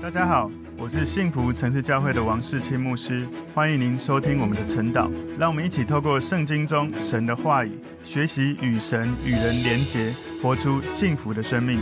大家好，我是幸福城市教会的王世清牧师，欢迎您收听我们的晨祷。让我们一起透过圣经中神的话语，学习与神与人连结，活出幸福的生命。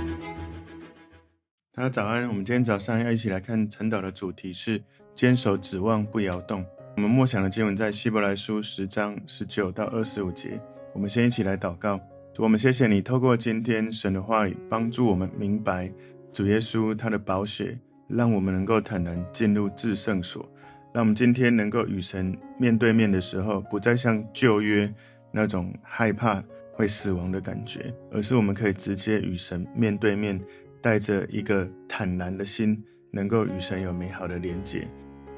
大家早安，我们今天早上要一起来看晨祷的主题是坚守指望不摇动。我们默想的经文在希伯来书十章十九到二十五节。我们先一起来祷告，我们谢谢你透过今天神的话语，帮助我们明白主耶稣他的宝血。让我们能够坦然进入至圣所，让我们今天能够与神面对面的时候，不再像旧约那种害怕会死亡的感觉，而是我们可以直接与神面对面，带着一个坦然的心，能够与神有美好的连结。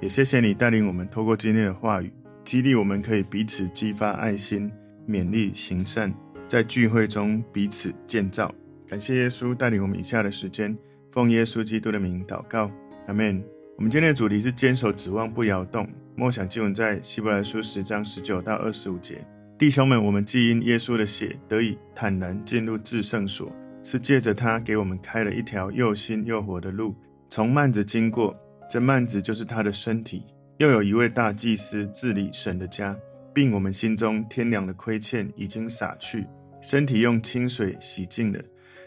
也谢谢你带领我们透过今天的话语，激励我们可以彼此激发爱心，勉励行善，在聚会中彼此建造。感谢耶稣带领我们以下的时间。奉耶稣基督的名祷告，阿门。我们今天的主题是坚守指望不摇动。默想经文在希伯来书十章十九到二十五节。弟兄们，我们既因耶稣的血得以坦然进入至圣所，是借着他给我们开了一条又新又活的路，从幔子经过。这幔子就是他的身体。又有一位大祭司治理神的家，并我们心中天良的亏欠已经洒去，身体用清水洗净了，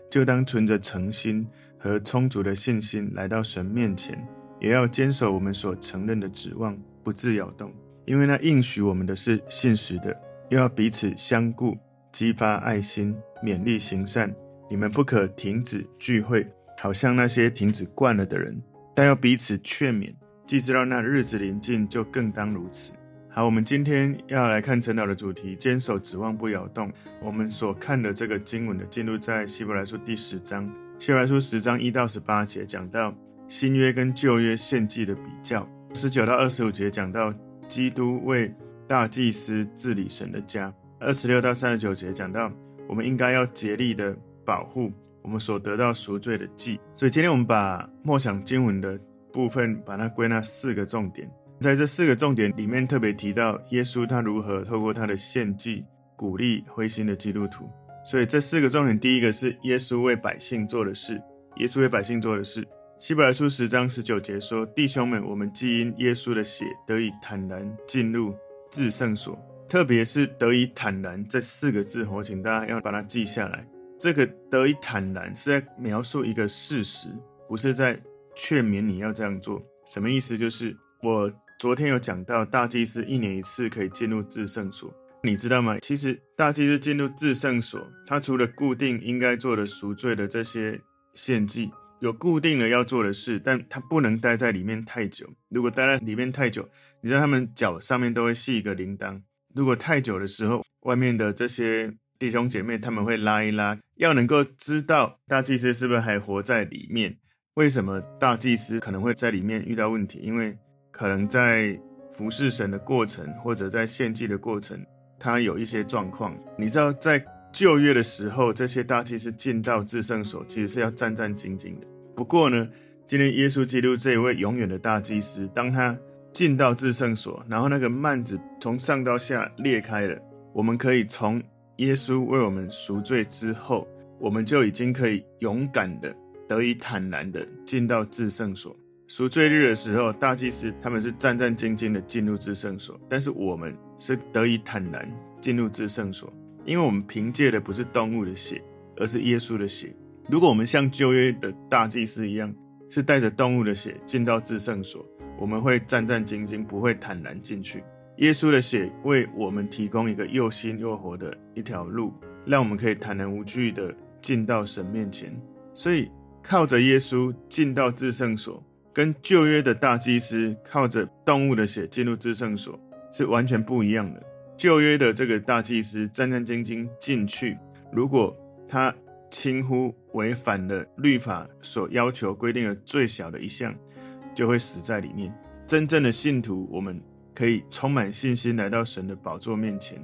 就当存着诚心。和充足的信心来到神面前，也要坚守我们所承认的指望，不自摇动。因为那应许我们的是信实的。又要彼此相顾，激发爱心，勉励行善。你们不可停止聚会，好像那些停止惯了的人，但要彼此劝勉。既知道那日子临近，就更当如此。好，我们今天要来看陈导的主题：坚守指望不摇动。我们所看的这个经文的进入在希伯来书第十章。希伯来书十章一到十八节讲到新约跟旧约献祭的比较，十九到二十五节讲到基督为大祭司治理神的家，二十六到三十九节讲到我们应该要竭力的保护我们所得到赎罪的祭。所以今天我们把默想经文的部分，把它归纳四个重点，在这四个重点里面特别提到耶稣他如何透过他的献祭鼓励灰心的基督徒。所以这四个重点，第一个是耶稣为百姓做的事。耶稣为百姓做的事。希伯来书十章十九节说：“弟兄们，我们既因耶稣的血得以坦然进入至圣所。”特别是“得以坦然”这四个字，我请大家要把它记下来。这个“得以坦然”是在描述一个事实，不是在劝勉你要这样做。什么意思？就是我昨天有讲到，大祭司一年一次可以进入至圣所。你知道吗？其实大祭司进入至圣所，他除了固定应该做的赎罪的这些献祭，有固定的要做的事，但他不能待在里面太久。如果待在里面太久，你知道他们脚上面都会系一个铃铛。如果太久的时候，外面的这些弟兄姐妹他们会拉一拉，要能够知道大祭司是不是还活在里面。为什么大祭司可能会在里面遇到问题？因为可能在服侍神的过程，或者在献祭的过程。他有一些状况，你知道，在旧约的时候，这些大祭司进到至圣所，其实是要战战兢兢的。不过呢，今天耶稣基督这一位永远的大祭司，当他进到至圣所，然后那个幔子从上到下裂开了，我们可以从耶稣为我们赎罪之后，我们就已经可以勇敢的、得以坦然的进到至圣所。赎罪日的时候，大祭司他们是战战兢兢的进入至圣所，但是我们。是得以坦然进入至圣所，因为我们凭借的不是动物的血，而是耶稣的血。如果我们像旧约的大祭司一样，是带着动物的血进到至圣所，我们会战战兢兢，不会坦然进去。耶稣的血为我们提供一个又新又活的一条路，让我们可以坦然无惧地进到神面前。所以靠着耶稣进到至圣所，跟旧约的大祭司靠着动物的血进入至圣所。是完全不一样的。旧约的这个大祭司战战兢兢进去，如果他轻忽违反了律法所要求规定的最小的一项，就会死在里面。真正的信徒，我们可以充满信心来到神的宝座面前，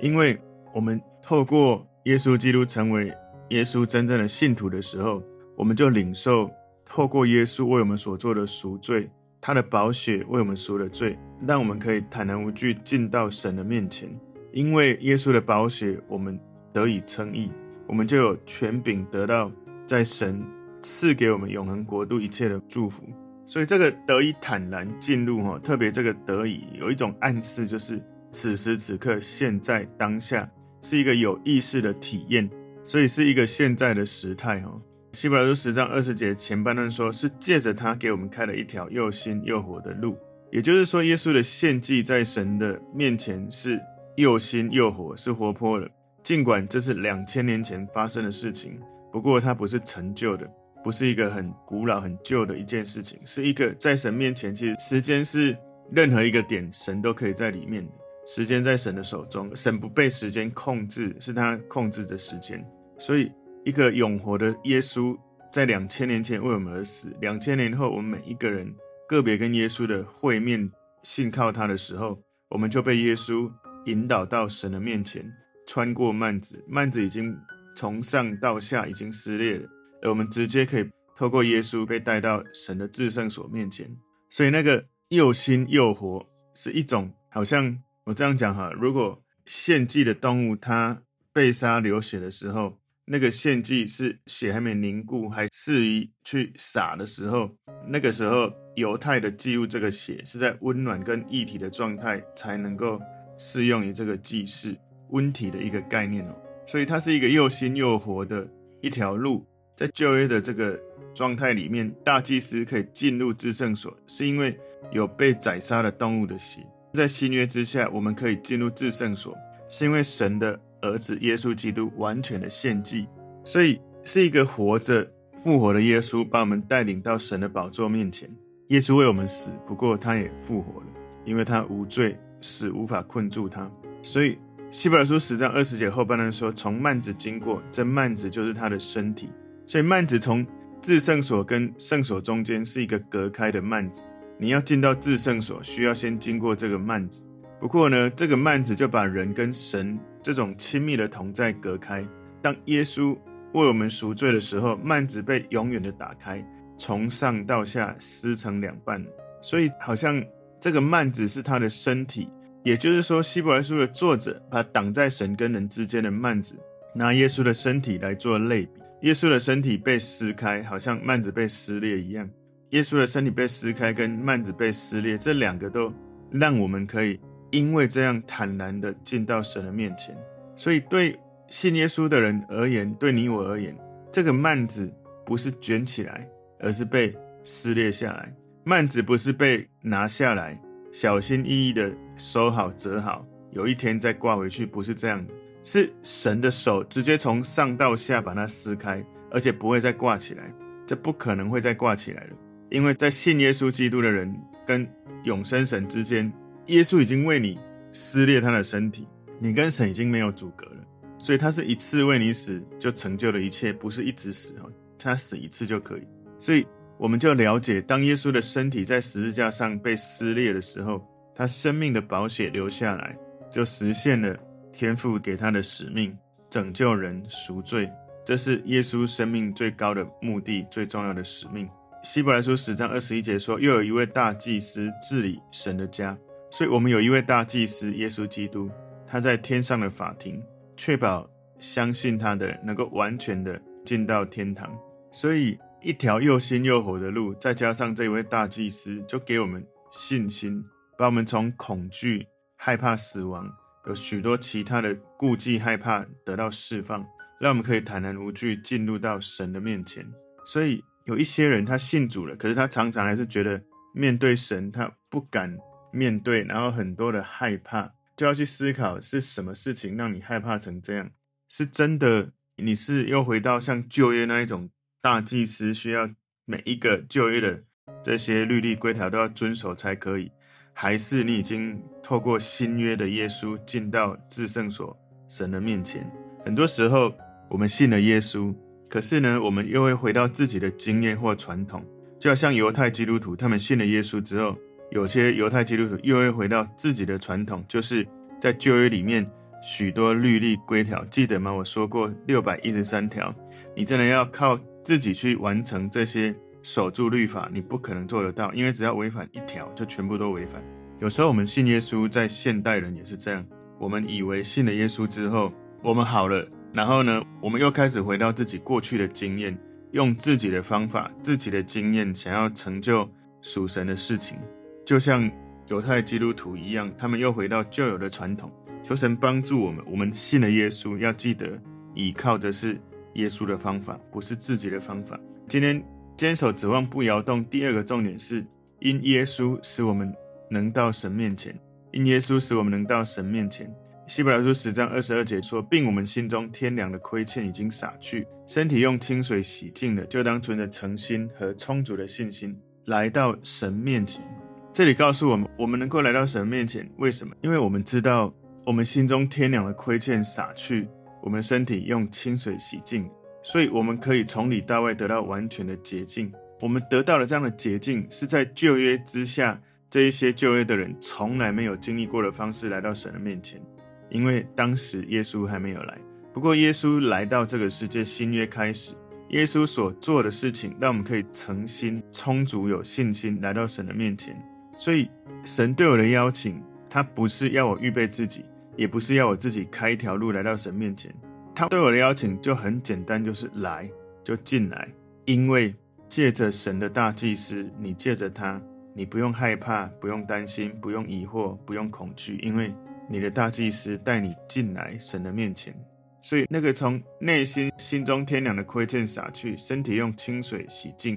因为我们透过耶稣基督成为耶稣真正的信徒的时候，我们就领受透过耶稣为我们所做的赎罪。他的宝血为我们赎了罪，让我们可以坦然无惧进到神的面前。因为耶稣的宝血，我们得以称义，我们就有权柄得到在神赐给我们永恒国度一切的祝福。所以这个得以坦然进入哈，特别这个得以有一种暗示，就是此时此刻、现在当下是一个有意识的体验，所以是一个现在的时态哈。希伯来书十章二十节前半段说，是借着他给我们开了一条又新又活的路，也就是说，耶稣的献祭在神的面前是又新又活，是活泼的。尽管这是两千年前发生的事情，不过它不是陈旧的。不是一个很古老、很旧的一件事情，是一个在神面前，其实时间是任何一个点，神都可以在里面的。时间在神的手中，神不被时间控制，是他控制着时间。所以，一个永活的耶稣在两千年前为我们而死，两千年后，我们每一个人个别跟耶稣的会面、信靠他的时候，我们就被耶稣引导到神的面前，穿过幔子，幔子已经从上到下已经撕裂了。而我们直接可以透过耶稣被带到神的至圣所面前，所以那个又新又活是一种，好像我这样讲哈，如果献祭的动物它被杀流血的时候，那个献祭是血还没凝固，还适宜去洒的时候，那个时候犹太的祭物这个血是在温暖跟液体的状态才能够适用于这个祭祀温体的一个概念哦，所以它是一个又新又活的一条路。在旧约的这个状态里面，大祭司可以进入至圣所，是因为有被宰杀的动物的血。在新约之下，我们可以进入至圣所，是因为神的儿子耶稣基督完全的献祭。所以是一个活着复活的耶稣，把我们带领到神的宝座面前。耶稣为我们死，不过他也复活了，因为他无罪，死无法困住他。所以希伯来书十章二十节后半段说：“从幔子经过，这幔子就是他的身体。”所以幔子从至圣所跟圣所中间是一个隔开的幔子，你要进到至圣所，需要先经过这个幔子。不过呢，这个幔子就把人跟神这种亲密的同在隔开。当耶稣为我们赎罪的时候，幔子被永远的打开，从上到下撕成两半。所以好像这个幔子是他的身体，也就是说，希伯来书的作者把挡在神跟人之间的幔子，拿耶稣的身体来做类比。耶稣的身体被撕开，好像幔子被撕裂一样。耶稣的身体被撕开，跟幔子被撕裂，这两个都让我们可以因为这样坦然的进到神的面前。所以，对信耶稣的人而言，对你我而言，这个幔子不是卷起来，而是被撕裂下来。幔子不是被拿下来，小心翼翼的收好、折好，有一天再挂回去，不是这样的。是神的手直接从上到下把它撕开，而且不会再挂起来，这不可能会再挂起来了，因为在信耶稣基督的人跟永生神之间，耶稣已经为你撕裂他的身体，你跟神已经没有阻隔了，所以他是一次为你死就成就了一切，不是一直死哦，他死一次就可以，所以我们就了解，当耶稣的身体在十字架上被撕裂的时候，他生命的宝血流下来，就实现了。天父给他的使命，拯救人赎罪，这是耶稣生命最高的目的，最重要的使命。希伯来书十章二十一节说：“又有一位大祭司治理神的家。”所以，我们有一位大祭司耶稣基督，他在天上的法庭，确保相信他的人能够完全的进到天堂。所以，一条又新又活的路，再加上这位大祭司，就给我们信心，把我们从恐惧、害怕死亡。有许多其他的顾忌、害怕得到释放，让我们可以坦然无惧进入到神的面前。所以有一些人他信主了，可是他常常还是觉得面对神他不敢面对，然后很多的害怕，就要去思考是什么事情让你害怕成这样？是真的你是又回到像旧约那一种大祭司，需要每一个旧约的这些律例规条都要遵守才可以？还是你已经透过新约的耶稣进到至圣所神的面前？很多时候我们信了耶稣，可是呢，我们又会回到自己的经验或传统，就好像犹太基督徒，他们信了耶稣之后，有些犹太基督徒又会回到自己的传统，就是在旧约里面许多律例规条，记得吗？我说过六百一十三条，你真的要靠自己去完成这些。守住律法，你不可能做得到，因为只要违反一条，就全部都违反。有时候我们信耶稣，在现代人也是这样。我们以为信了耶稣之后，我们好了，然后呢，我们又开始回到自己过去的经验，用自己的方法、自己的经验，想要成就属神的事情，就像犹太基督徒一样，他们又回到旧有的传统。求神帮助我们，我们信了耶稣，要记得倚靠的是耶稣的方法，不是自己的方法。今天坚守指望不摇动。第二个重点是，因耶稣使我们能到神面前，因耶稣使我们能到神面前。希伯来书十章二十二节说，并我们心中天良的亏欠已经洒去，身体用清水洗净了，就当存着诚心和充足的信心来到神面前。这里告诉我们，我们能够来到神面前，为什么？因为我们知道我们心中天良的亏欠洒去，我们身体用清水洗净，所以我们可以从里到外得到完全的洁净。我们得到了这样的洁净，是在旧约之下这一些旧约的人从来没有经历过的方式来到神的面前。因为当时耶稣还没有来，不过耶稣来到这个世界，新约开始，耶稣所做的事情，让我们可以诚心、充足、有信心来到神的面前。所以，神对我的邀请，他不是要我预备自己，也不是要我自己开一条路来到神面前。他对我的邀请就很简单，就是来，就进来。因为借着神的大祭司，你借着他，你不用害怕，不用担心，不用疑惑，不用恐惧，因为。你的大祭司带你进来神的面前，所以那个从内心心中天良的亏欠洒去，身体用清水洗净。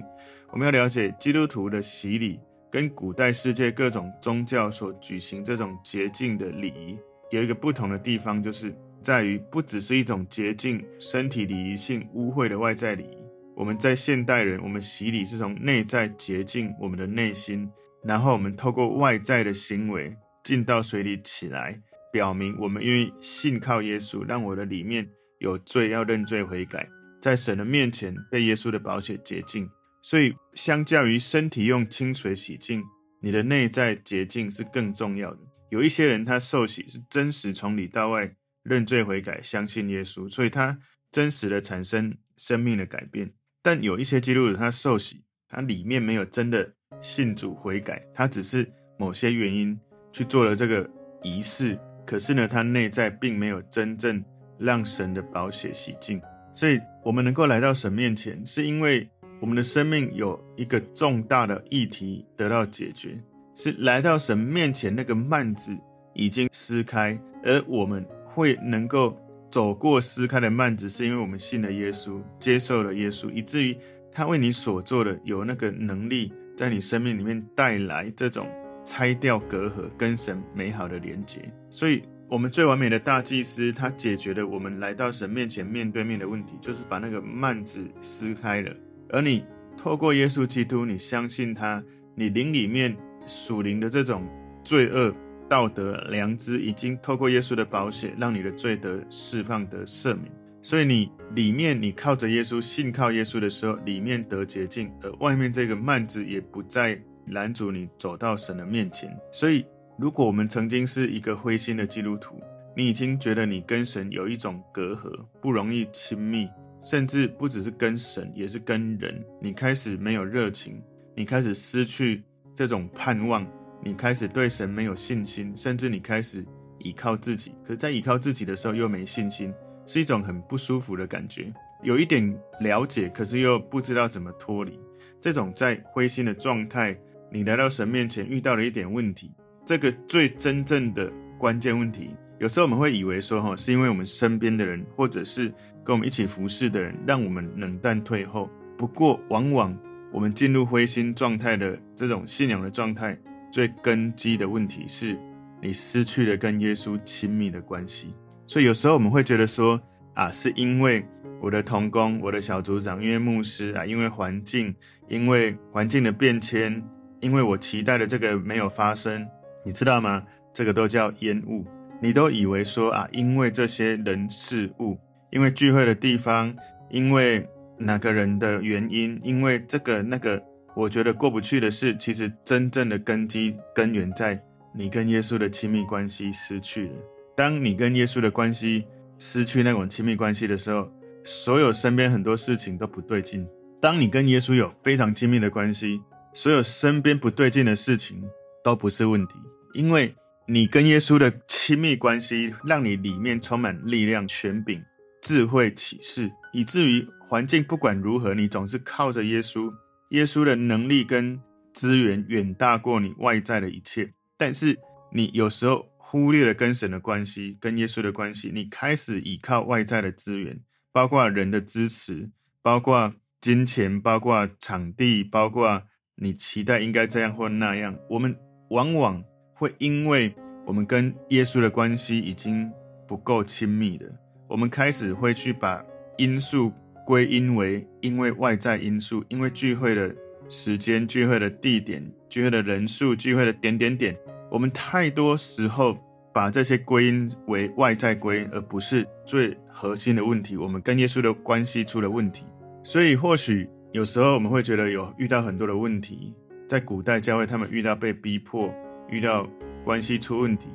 我们要了解基督徒的洗礼跟古代世界各种宗教所举行这种洁净的礼仪有一个不同的地方，就是在于不只是一种洁净身体礼仪性污秽的外在礼仪。我们在现代人，我们洗礼是从内在洁净我们的内心，然后我们透过外在的行为。进到水里起来，表明我们愿意信靠耶稣，让我的里面有罪要认罪悔改，在神的面前被耶稣的宝血洁净。所以，相较于身体用清水洗净，你的内在洁净是更重要的。有一些人他受洗是真实从里到外认罪悔改，相信耶稣，所以他真实的产生生命的改变。但有一些基督徒他受洗，他里面没有真的信主悔改，他只是某些原因。去做了这个仪式，可是呢，他内在并没有真正让神的宝血洗净。所以，我们能够来到神面前，是因为我们的生命有一个重大的议题得到解决，是来到神面前那个幔子已经撕开，而我们会能够走过撕开的幔子，是因为我们信了耶稣，接受了耶稣，以至于他为你所做的有那个能力，在你生命里面带来这种。拆掉隔阂，跟神美好的连结。所以，我们最完美的大祭司，他解决了我们来到神面前面对面的问题，就是把那个幔子撕开了。而你透过耶稣基督，你相信他，你灵里面属灵的这种罪恶、道德、良知，已经透过耶稣的宝血，让你的罪得释放、得赦免。所以，你里面你靠着耶稣，信靠耶稣的时候，里面得洁净，而外面这个幔子也不再。拦阻你走到神的面前，所以如果我们曾经是一个灰心的基督徒，你已经觉得你跟神有一种隔阂，不容易亲密，甚至不只是跟神，也是跟人。你开始没有热情，你开始失去这种盼望，你开始对神没有信心，甚至你开始依靠自己。可在依靠自己的时候又没信心，是一种很不舒服的感觉。有一点了解，可是又不知道怎么脱离这种在灰心的状态。你来到神面前遇到了一点问题，这个最真正的关键问题，有时候我们会以为说，哈，是因为我们身边的人，或者是跟我们一起服侍的人，让我们冷淡退后。不过，往往我们进入灰心状态的这种信仰的状态，最根基的问题是，你失去了跟耶稣亲密的关系。所以有时候我们会觉得说，啊，是因为我的同工、我的小组长，因为牧师啊，因为环境，因为环境的变迁。因为我期待的这个没有发生，你知道吗？这个都叫烟雾。你都以为说啊，因为这些人事物，因为聚会的地方，因为哪个人的原因，因为这个那个，我觉得过不去的事，其实真正的根基根源在你跟耶稣的亲密关系失去了。当你跟耶稣的关系失去那种亲密关系的时候，所有身边很多事情都不对劲。当你跟耶稣有非常亲密的关系，所有身边不对劲的事情都不是问题，因为你跟耶稣的亲密关系，让你里面充满力量、权柄、智慧、启示，以至于环境不管如何，你总是靠着耶稣，耶稣的能力跟资源远大过你外在的一切，但是你有时候忽略了跟神的关系，跟耶稣的关系，你开始依靠外在的资源，包括人的支持，包括金钱，包括场地，包括你期待应该这样或那样。我们往往会因为我们跟耶稣的关系已经不够亲密了，我们开始会去把因素归因为因为外在因素，因为聚会的。时间聚会的地点、聚会的人数、聚会的点点点，我们太多时候把这些归因为外在归因，而不是最核心的问题。我们跟耶稣的关系出了问题，所以或许有时候我们会觉得有遇到很多的问题。在古代教会，他们遇到被逼迫，遇到关系出问题，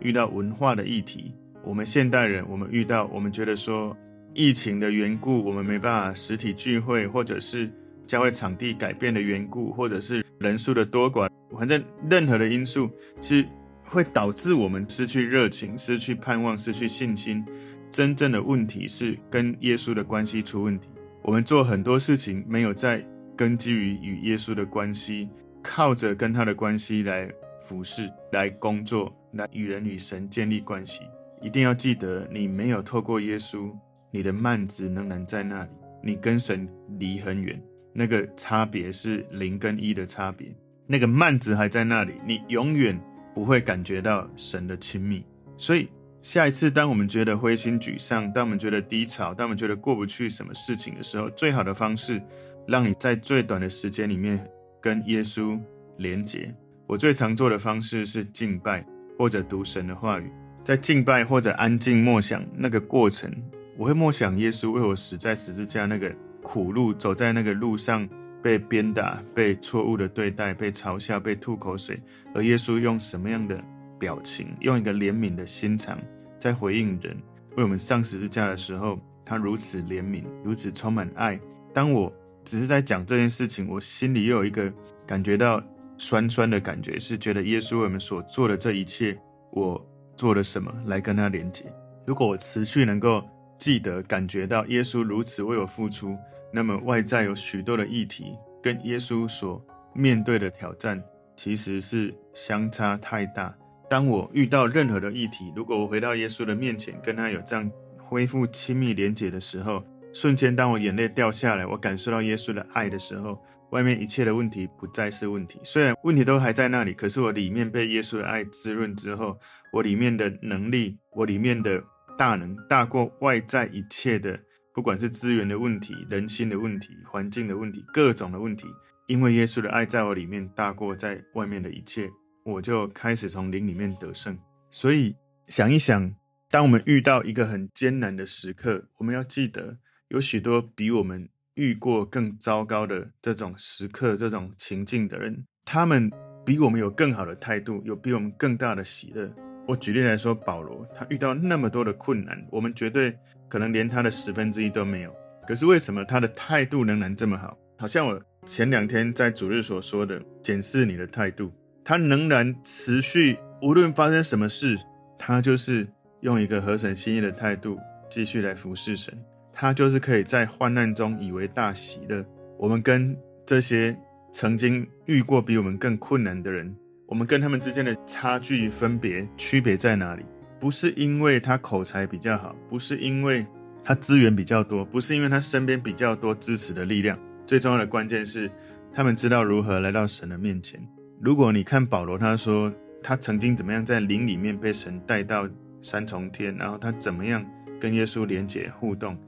遇到文化的议题。我们现代人，我们遇到，我们觉得说疫情的缘故，我们没办法实体聚会，或者是。教会场地改变的缘故，或者是人数的多寡，反正任何的因素，是会导致我们失去热情、失去盼望、失去信心。真正的问题是跟耶稣的关系出问题。我们做很多事情没有在根基于与耶稣的关系，靠着跟他的关系来服侍、来工作、来与人与神建立关系。一定要记得，你没有透过耶稣，你的幔子仍然在那里，你跟神离很远。那个差别是零跟一的差别，那个幔子还在那里，你永远不会感觉到神的亲密。所以下一次，当我们觉得灰心沮丧，当我们觉得低潮，当我们觉得过不去什么事情的时候，最好的方式，让你在最短的时间里面跟耶稣连结。我最常做的方式是敬拜或者读神的话语，在敬拜或者安静默想那个过程，我会默想耶稣为我死在十字架那个。苦路，走在那个路上，被鞭打，被错误的对待，被嘲笑，被吐口水，而耶稣用什么样的表情，用一个怜悯的心肠在回应人。为我们上十字架的时候，他如此怜悯，如此充满爱。当我只是在讲这件事情，我心里又有一个感觉到酸酸的感觉，是觉得耶稣为我们所做的这一切，我做了什么来跟他连接？如果我持续能够记得感觉到耶稣如此为我付出。那么外在有许多的议题，跟耶稣所面对的挑战其实是相差太大。当我遇到任何的议题，如果我回到耶稣的面前，跟他有这样恢复亲密连结的时候，瞬间当我眼泪掉下来，我感受到耶稣的爱的时候，外面一切的问题不再是问题。虽然问题都还在那里，可是我里面被耶稣的爱滋润之后，我里面的能力，我里面的大能大过外在一切的。不管是资源的问题、人心的问题、环境的问题、各种的问题，因为耶稣的爱在我里面大过在外面的一切，我就开始从灵里面得胜。所以想一想，当我们遇到一个很艰难的时刻，我们要记得，有许多比我们遇过更糟糕的这种时刻、这种情境的人，他们比我们有更好的态度，有比我们更大的喜乐。我举例来说，保罗他遇到那么多的困难，我们绝对。可能连他的十分之一都没有，可是为什么他的态度仍然这么好？好像我前两天在主日所说的，检视你的态度，他仍然持续，无论发生什么事，他就是用一个合神心意的态度继续来服侍神，他就是可以在患难中以为大喜乐。我们跟这些曾经遇过比我们更困难的人，我们跟他们之间的差距分别区别在哪里？不是因为他口才比较好，不是因为他资源比较多，不是因为他身边比较多支持的力量。最重要的关键是，他们知道如何来到神的面前。如果你看保罗，他说他曾经怎么样在灵里面被神带到三重天，然后他怎么样跟耶稣连结互动，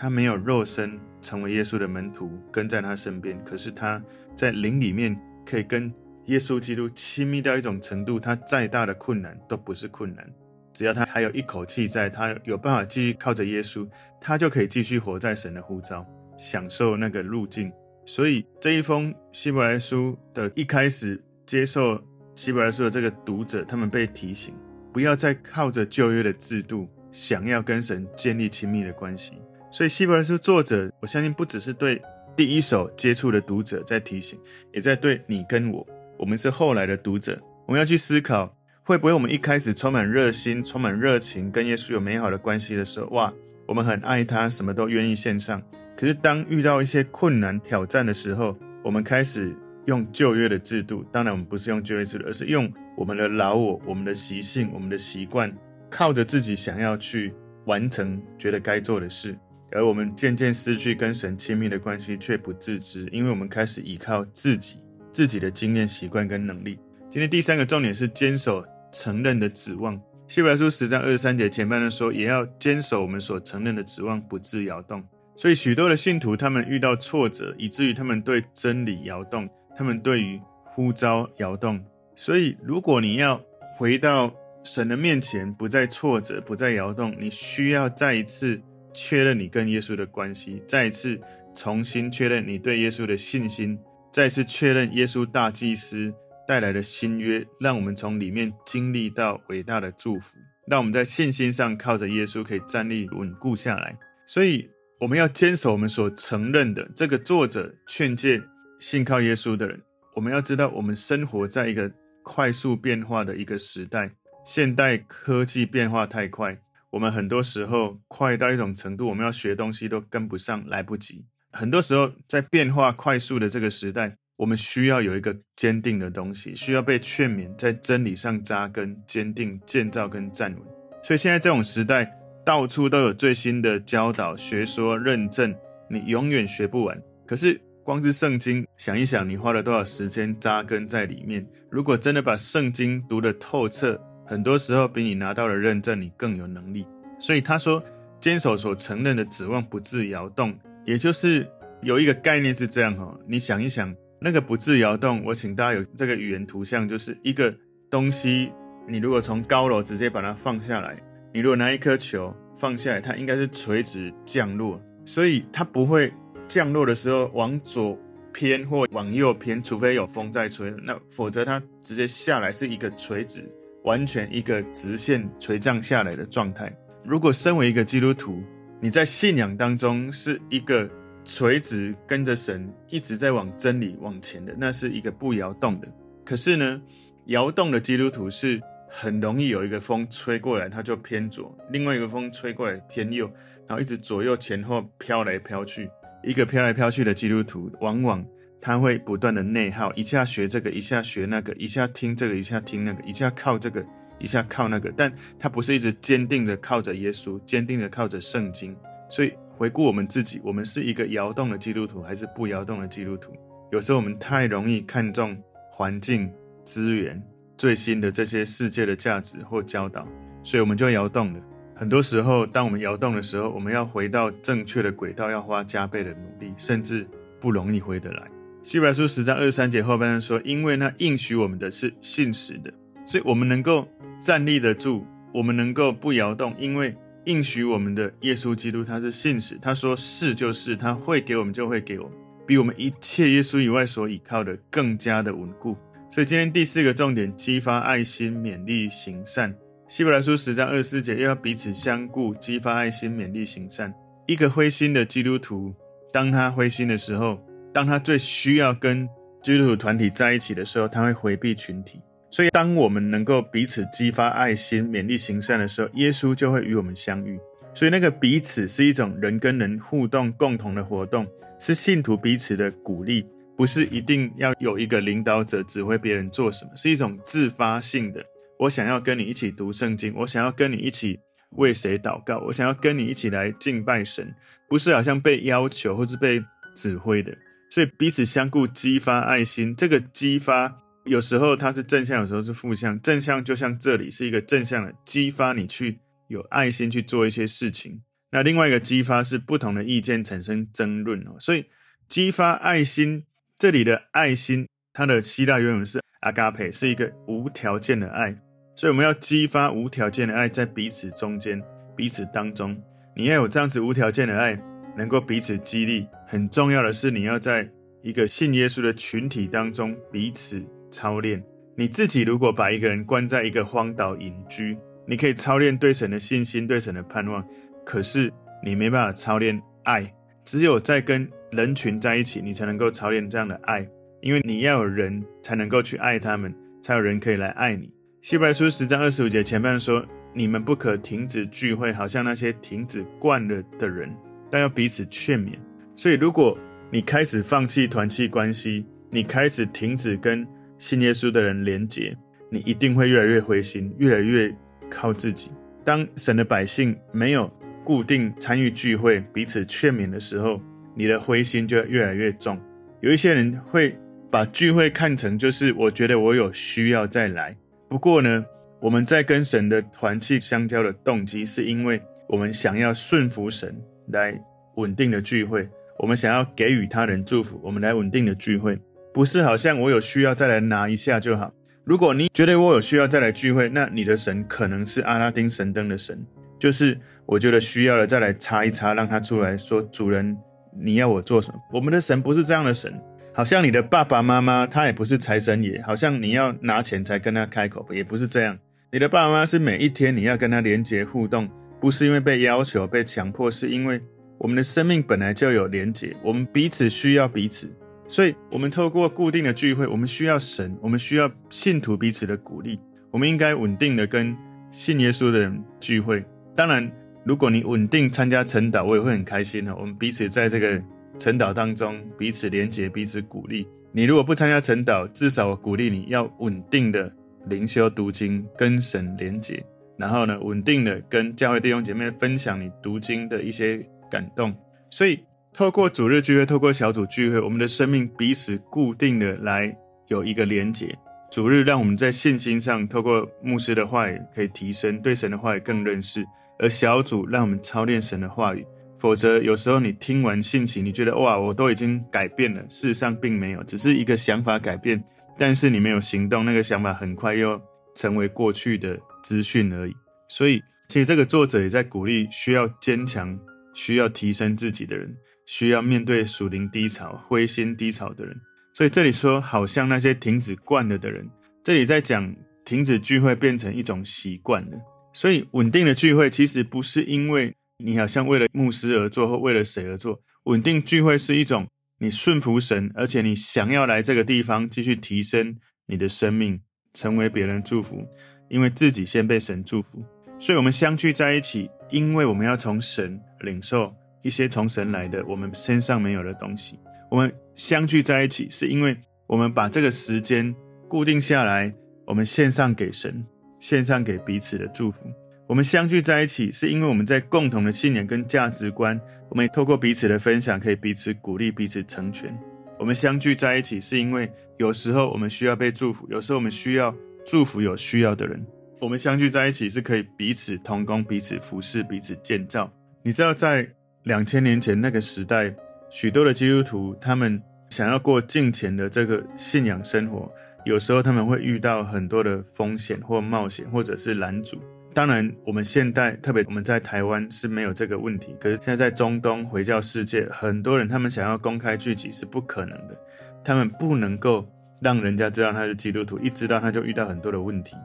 他没有肉身成为耶稣的门徒跟在他身边，可是他在灵里面可以跟耶稣基督亲密到一种程度，他再大的困难都不是困难。只要他还有一口气在，他有办法继续靠着耶稣，他就可以继续活在神的呼召，享受那个路径。所以这一封希伯来书的一开始，接受希伯来书的这个读者，他们被提醒，不要再靠着旧约的制度，想要跟神建立亲密的关系。所以希伯来书作者，我相信不只是对第一手接触的读者在提醒，也在对你跟我，我们是后来的读者，我们要去思考。会不会我们一开始充满热心、充满热情，跟耶稣有美好的关系的时候，哇，我们很爱他，什么都愿意献上。可是当遇到一些困难挑战的时候，我们开始用旧约的制度。当然，我们不是用旧约制度，而是用我们的老我、我们的习性、我们的习惯，靠着自己想要去完成觉得该做的事，而我们渐渐失去跟神亲密的关系，却不自知，因为我们开始依靠自己、自己的经验、习惯跟能力。今天第三个重点是坚守承认的指望。希伯来书十章二十三节前半段说，也要坚守我们所承认的指望，不致摇动。所以许多的信徒，他们遇到挫折，以至于他们对真理摇动，他们对于呼召摇动。所以，如果你要回到神的面前，不再挫折，不再摇动，你需要再一次确认你跟耶稣的关系，再一次重新确认你对耶稣的信心，再次确认耶稣大祭司。带来的新约，让我们从里面经历到伟大的祝福，让我们在信心上靠着耶稣可以站立稳固下来。所以，我们要坚守我们所承认的。这个作者劝诫信靠耶稣的人，我们要知道，我们生活在一个快速变化的一个时代，现代科技变化太快，我们很多时候快到一种程度，我们要学东西都跟不上，来不及。很多时候，在变化快速的这个时代，我们需要有一个坚定的东西，需要被劝勉，在真理上扎根、坚定、建造跟站稳。所以现在这种时代，到处都有最新的教导、学说、认证，你永远学不完。可是光是圣经，想一想，你花了多少时间扎根在里面？如果真的把圣经读得透彻，很多时候比你拿到了认证，你更有能力。所以他说，坚守所承认的指望，不致摇动。也就是有一个概念是这样哈，你想一想。那个不致摇动，我请大家有这个语言图像，就是一个东西，你如果从高楼直接把它放下来，你如果拿一颗球放下来，它应该是垂直降落，所以它不会降落的时候往左偏或往右偏，除非有风在吹，那否则它直接下来是一个垂直，完全一个直线垂降下来的状态。如果身为一个基督徒，你在信仰当中是一个。垂直跟着神一直在往真理往前的，那是一个不摇动的。可是呢，摇动的基督徒是很容易有一个风吹过来，它就偏左；另外一个风吹过来偏右，然后一直左右前后飘来飘去。一个飘来飘去的基督徒，往往他会不断的内耗，一下学这个，一下学那个，一下听这个，一下听那个，一下靠这个，一下靠那个。但他不是一直坚定的靠着耶稣，坚定的靠着圣经，所以。回顾我们自己，我们是一个摇动的基督徒，还是不摇动的基督徒？有时候我们太容易看重环境、资源、最新的这些世界的价值或教导，所以我们就摇动了。很多时候，当我们摇动的时候，我们要回到正确的轨道，要花加倍的努力，甚至不容易回得来。希伯来书十章二十三节后半段说：“因为那应许我们的是信实的，所以我们能够站立得住，我们能够不摇动，因为。”应许我们的耶稣基督，他是信实。他说是就是，他会给我们就会给我们，比我们一切耶稣以外所倚靠的更加的稳固。所以今天第四个重点，激发爱心，勉励行善。希伯来书十章二十四节，又要彼此相顾，激发爱心，勉励行善。一个灰心的基督徒，当他灰心的时候，当他最需要跟基督徒团体在一起的时候，他会回避群体。所以，当我们能够彼此激发爱心、勉励行善的时候，耶稣就会与我们相遇。所以，那个彼此是一种人跟人互动、共同的活动，是信徒彼此的鼓励，不是一定要有一个领导者指挥别人做什么，是一种自发性的。我想要跟你一起读圣经，我想要跟你一起为谁祷告，我想要跟你一起来敬拜神，不是好像被要求或是被指挥的。所以，彼此相顾，激发爱心，这个激发。有时候它是正向，有时候是负向。正向就像这里是一个正向的，激发你去有爱心去做一些事情。那另外一个激发是不同的意见产生争论哦。所以激发爱心，这里的爱心，它的希腊原文是 agape，是一个无条件的爱。所以我们要激发无条件的爱在彼此中间、彼此当中。你要有这样子无条件的爱，能够彼此激励。很重要的是，你要在一个信耶稣的群体当中彼此。操练你自己。如果把一个人关在一个荒岛隐居，你可以操练对神的信心、对神的盼望。可是你没办法操练爱，只有在跟人群在一起，你才能够操练这样的爱。因为你要有人才能够去爱他们，才有人可以来爱你。希伯来书十章二十五节前半说：“你们不可停止聚会，好像那些停止惯了的人，但要彼此劝勉。”所以，如果你开始放弃团契关系，你开始停止跟信耶稣的人连结，你一定会越来越灰心，越来越靠自己。当神的百姓没有固定参与聚会、彼此劝勉的时候，你的灰心就越来越重。有一些人会把聚会看成就是我觉得我有需要再来。不过呢，我们在跟神的团契相交的动机，是因为我们想要顺服神来稳定的聚会，我们想要给予他人祝福，我们来稳定的聚会，不是好像我有需要再来拿一下就好。如果你觉得我有需要再来聚会，那你的神可能是阿拉丁神灯的神，就是我觉得需要了再来插一插，让他出来说：“主人，你要我做什么？”我们的神不是这样的神，好像你的爸爸妈妈他也不是财神爷，好像你要拿钱才跟他开口，也不是这样。你的爸爸妈妈是每一天你要跟他连接互动，不是因为被要求、被强迫，是因为我们的生命本来就有连结，我们彼此需要彼此。所以，我们透过固定的聚会，我们需要神，我们需要信徒彼此的鼓励。我们应该稳定的跟信耶稣的人聚会。当然，如果你稳定参加晨祷，我也会很开心的。我们彼此在这个晨祷当中彼此连结，彼此鼓励。你如果不参加晨祷，至少我鼓励你要稳定的灵修读经，跟神连结。然后呢，稳定的跟教会弟兄姐妹分享你读经的一些感动。所以。透过主日聚会，透过小组聚会，我们的生命彼此固定的来有一个连结。主日让我们在信心上，透过牧师的话语可以提升，对神的话语更认识；而小组让我们操练神的话语。否则，有时候你听完信息，你觉得哇，我都已经改变了，事实上并没有，只是一个想法改变，但是你没有行动，那个想法很快又成为过去的资讯而已。所以，其实这个作者也在鼓励需要坚强、需要提升自己的人。需要面对属灵低潮、灰心低潮的人，所以这里说好像那些停止惯了的人，这里在讲停止聚会变成一种习惯了。所以稳定的聚会其实不是因为你好像为了牧师而做或为了谁而做，稳定聚会是一种你顺服神，而且你想要来这个地方继续提升你的生命，成为别人祝福，因为自己先被神祝福，所以我们相聚在一起，因为我们要从神领受。一些从神来的，我们身上没有的东西，我们相聚在一起，是因为我们把这个时间固定下来，我们献上给神，献上给彼此的祝福。我们相聚在一起，是因为我们在共同的信仰跟价值观，我们也透过彼此的分享，可以彼此鼓励，彼此成全。我们相聚在一起，是因为有时候我们需要被祝福，有时候我们需要祝福有需要的人。我们相聚在一起，是可以彼此同工，彼此服侍，彼此建造。你知道在。两千年前那个时代，许多的基督徒，他们想要过敬虔的这个信仰生活，有时候他们会遇到很多的风险或冒险，或者是拦阻。当然，我们现代，特别我们在台湾是没有这个问题。可是现在在中东回教世界，很多人他们想要公开聚集是不可能的，他们不能够让人家知道他是基督徒，一知道他就遇到很多的问题。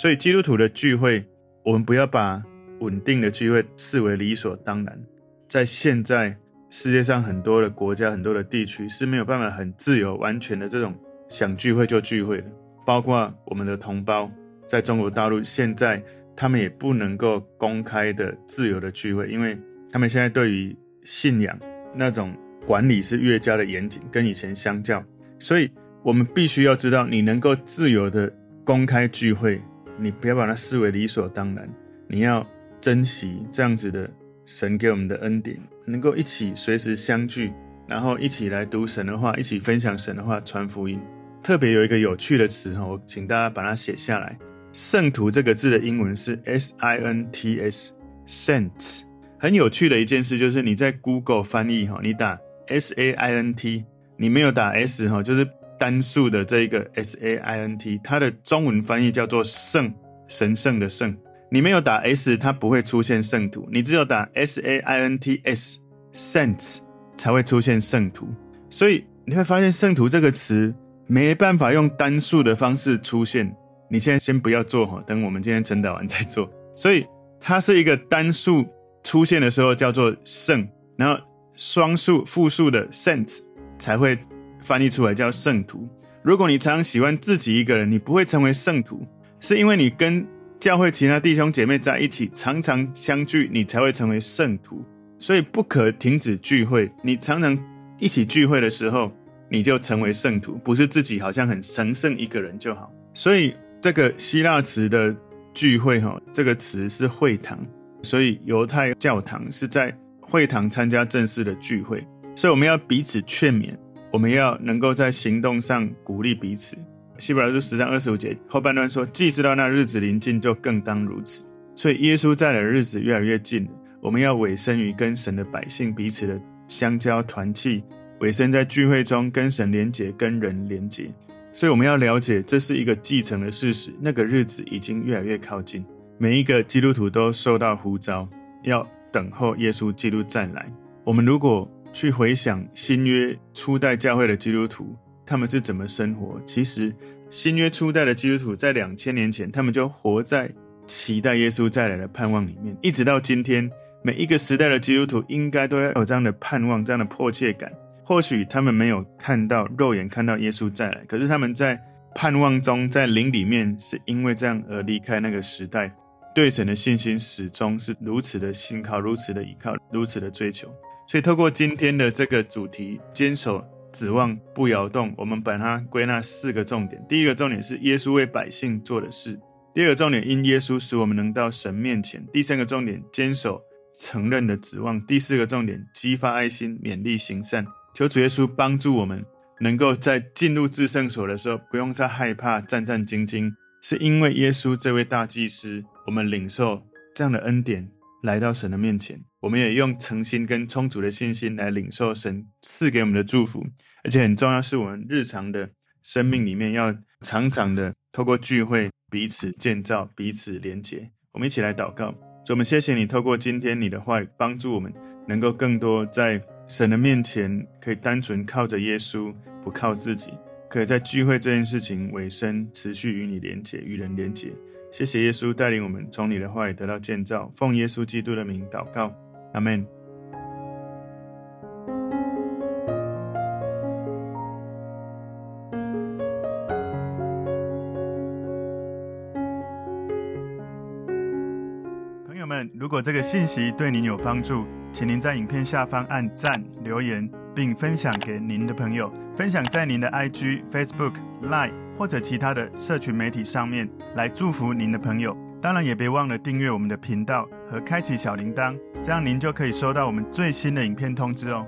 所以基督徒的聚会，我们不要把稳定的聚会视为理所当然。在现在世界上很多的国家、很多的地区是没有办法很自由、完全的这种想聚会就聚会的，包括我们的同胞在中国大陆，现在他们也不能够公开的自由的聚会，因为他们现在对于信仰那种管理是越加的严谨，跟以前相较，所以我们必须要知道，你能够自由的公开聚会，你不要把它视为理所当然，你要珍惜这样子的。神给我们的恩典，能够一起随时相聚，然后一起来读神的话，一起分享神的话，传福音。特别有一个有趣的词哈，我请大家把它写下来。圣徒这个字的英文是 S-I-N-T-S，Saints。很有趣的一件事就是你在 Google 翻译哈，你打 S-A-I-N-T，你没有打 S 哈，就是单数的这一个 S-A-I-N-T，它的中文翻译叫做圣，神圣的圣。你没有打 S，它不会出现圣徒。你只有打 S A I N T S，Saints 才会出现圣徒。所以你会发现圣徒这个词没办法用单数的方式出现。你现在先不要做哈，等我们今天晨祷完再做。所以它是一个单数出现的时候叫做圣，然后双数复数的 Saints 才会翻译出来叫圣徒。如果你常常喜欢自己一个人，你不会成为圣徒，是因为你跟教会其他弟兄姐妹在一起，常常相聚，你才会成为圣徒。所以不可停止聚会。你常常一起聚会的时候，你就成为圣徒，不是自己好像很神圣一个人就好。所以这个希腊词的聚会，哈，这个词是会堂，所以犹太教堂是在会堂参加正式的聚会。所以我们要彼此劝勉，我们要能够在行动上鼓励彼此。希伯来书十章二十五节后半段说：“既知道那日子临近，就更当如此。”所以耶稣在的日子越来越近了。我们要委身于跟神的百姓彼此的相交团契，委身在聚会中跟神连结、跟人连结。所以我们要了解，这是一个既成的事实。那个日子已经越来越靠近，每一个基督徒都受到呼召，要等候耶稣基督再来。我们如果去回想新约初代教会的基督徒，他们是怎么生活？其实新约初代的基督徒在两千年前，他们就活在期待耶稣再来的盼望里面，一直到今天。每一个时代的基督徒应该都要有这样的盼望，这样的迫切感。或许他们没有看到肉眼看到耶稣再来，可是他们在盼望中，在灵里面是因为这样而离开那个时代。对神的信心始终是如此的信靠，如此的依靠，如此的追求。所以，透过今天的这个主题，坚守指望不摇动，我们把它归纳四个重点。第一个重点是耶稣为百姓做的事；第二个重点，因耶稣使我们能到神面前；第三个重点，坚守。承认的指望。第四个重点，激发爱心，勉励行善。求主耶稣帮助我们，能够在进入至圣所的时候，不用再害怕、战战兢兢，是因为耶稣这位大祭司，我们领受这样的恩典，来到神的面前。我们也用诚心跟充足的信心来领受神赐给我们的祝福。而且很重要，是我们日常的生命里面，要常常的透过聚会，彼此建造、彼此连结。我们一起来祷告。所以我们谢谢你，透过今天你的话语，帮助我们能够更多在神的面前，可以单纯靠着耶稣，不靠自己，可以在聚会这件事情尾声，持续与你连结，与人连结。谢谢耶稣带领我们从你的话语得到建造，奉耶稣基督的名祷告，阿门。如果这个信息对您有帮助，请您在影片下方按赞、留言，并分享给您的朋友，分享在您的 IG、Facebook、Line 或者其他的社群媒体上面，来祝福您的朋友。当然，也别忘了订阅我们的频道和开启小铃铛，这样您就可以收到我们最新的影片通知哦。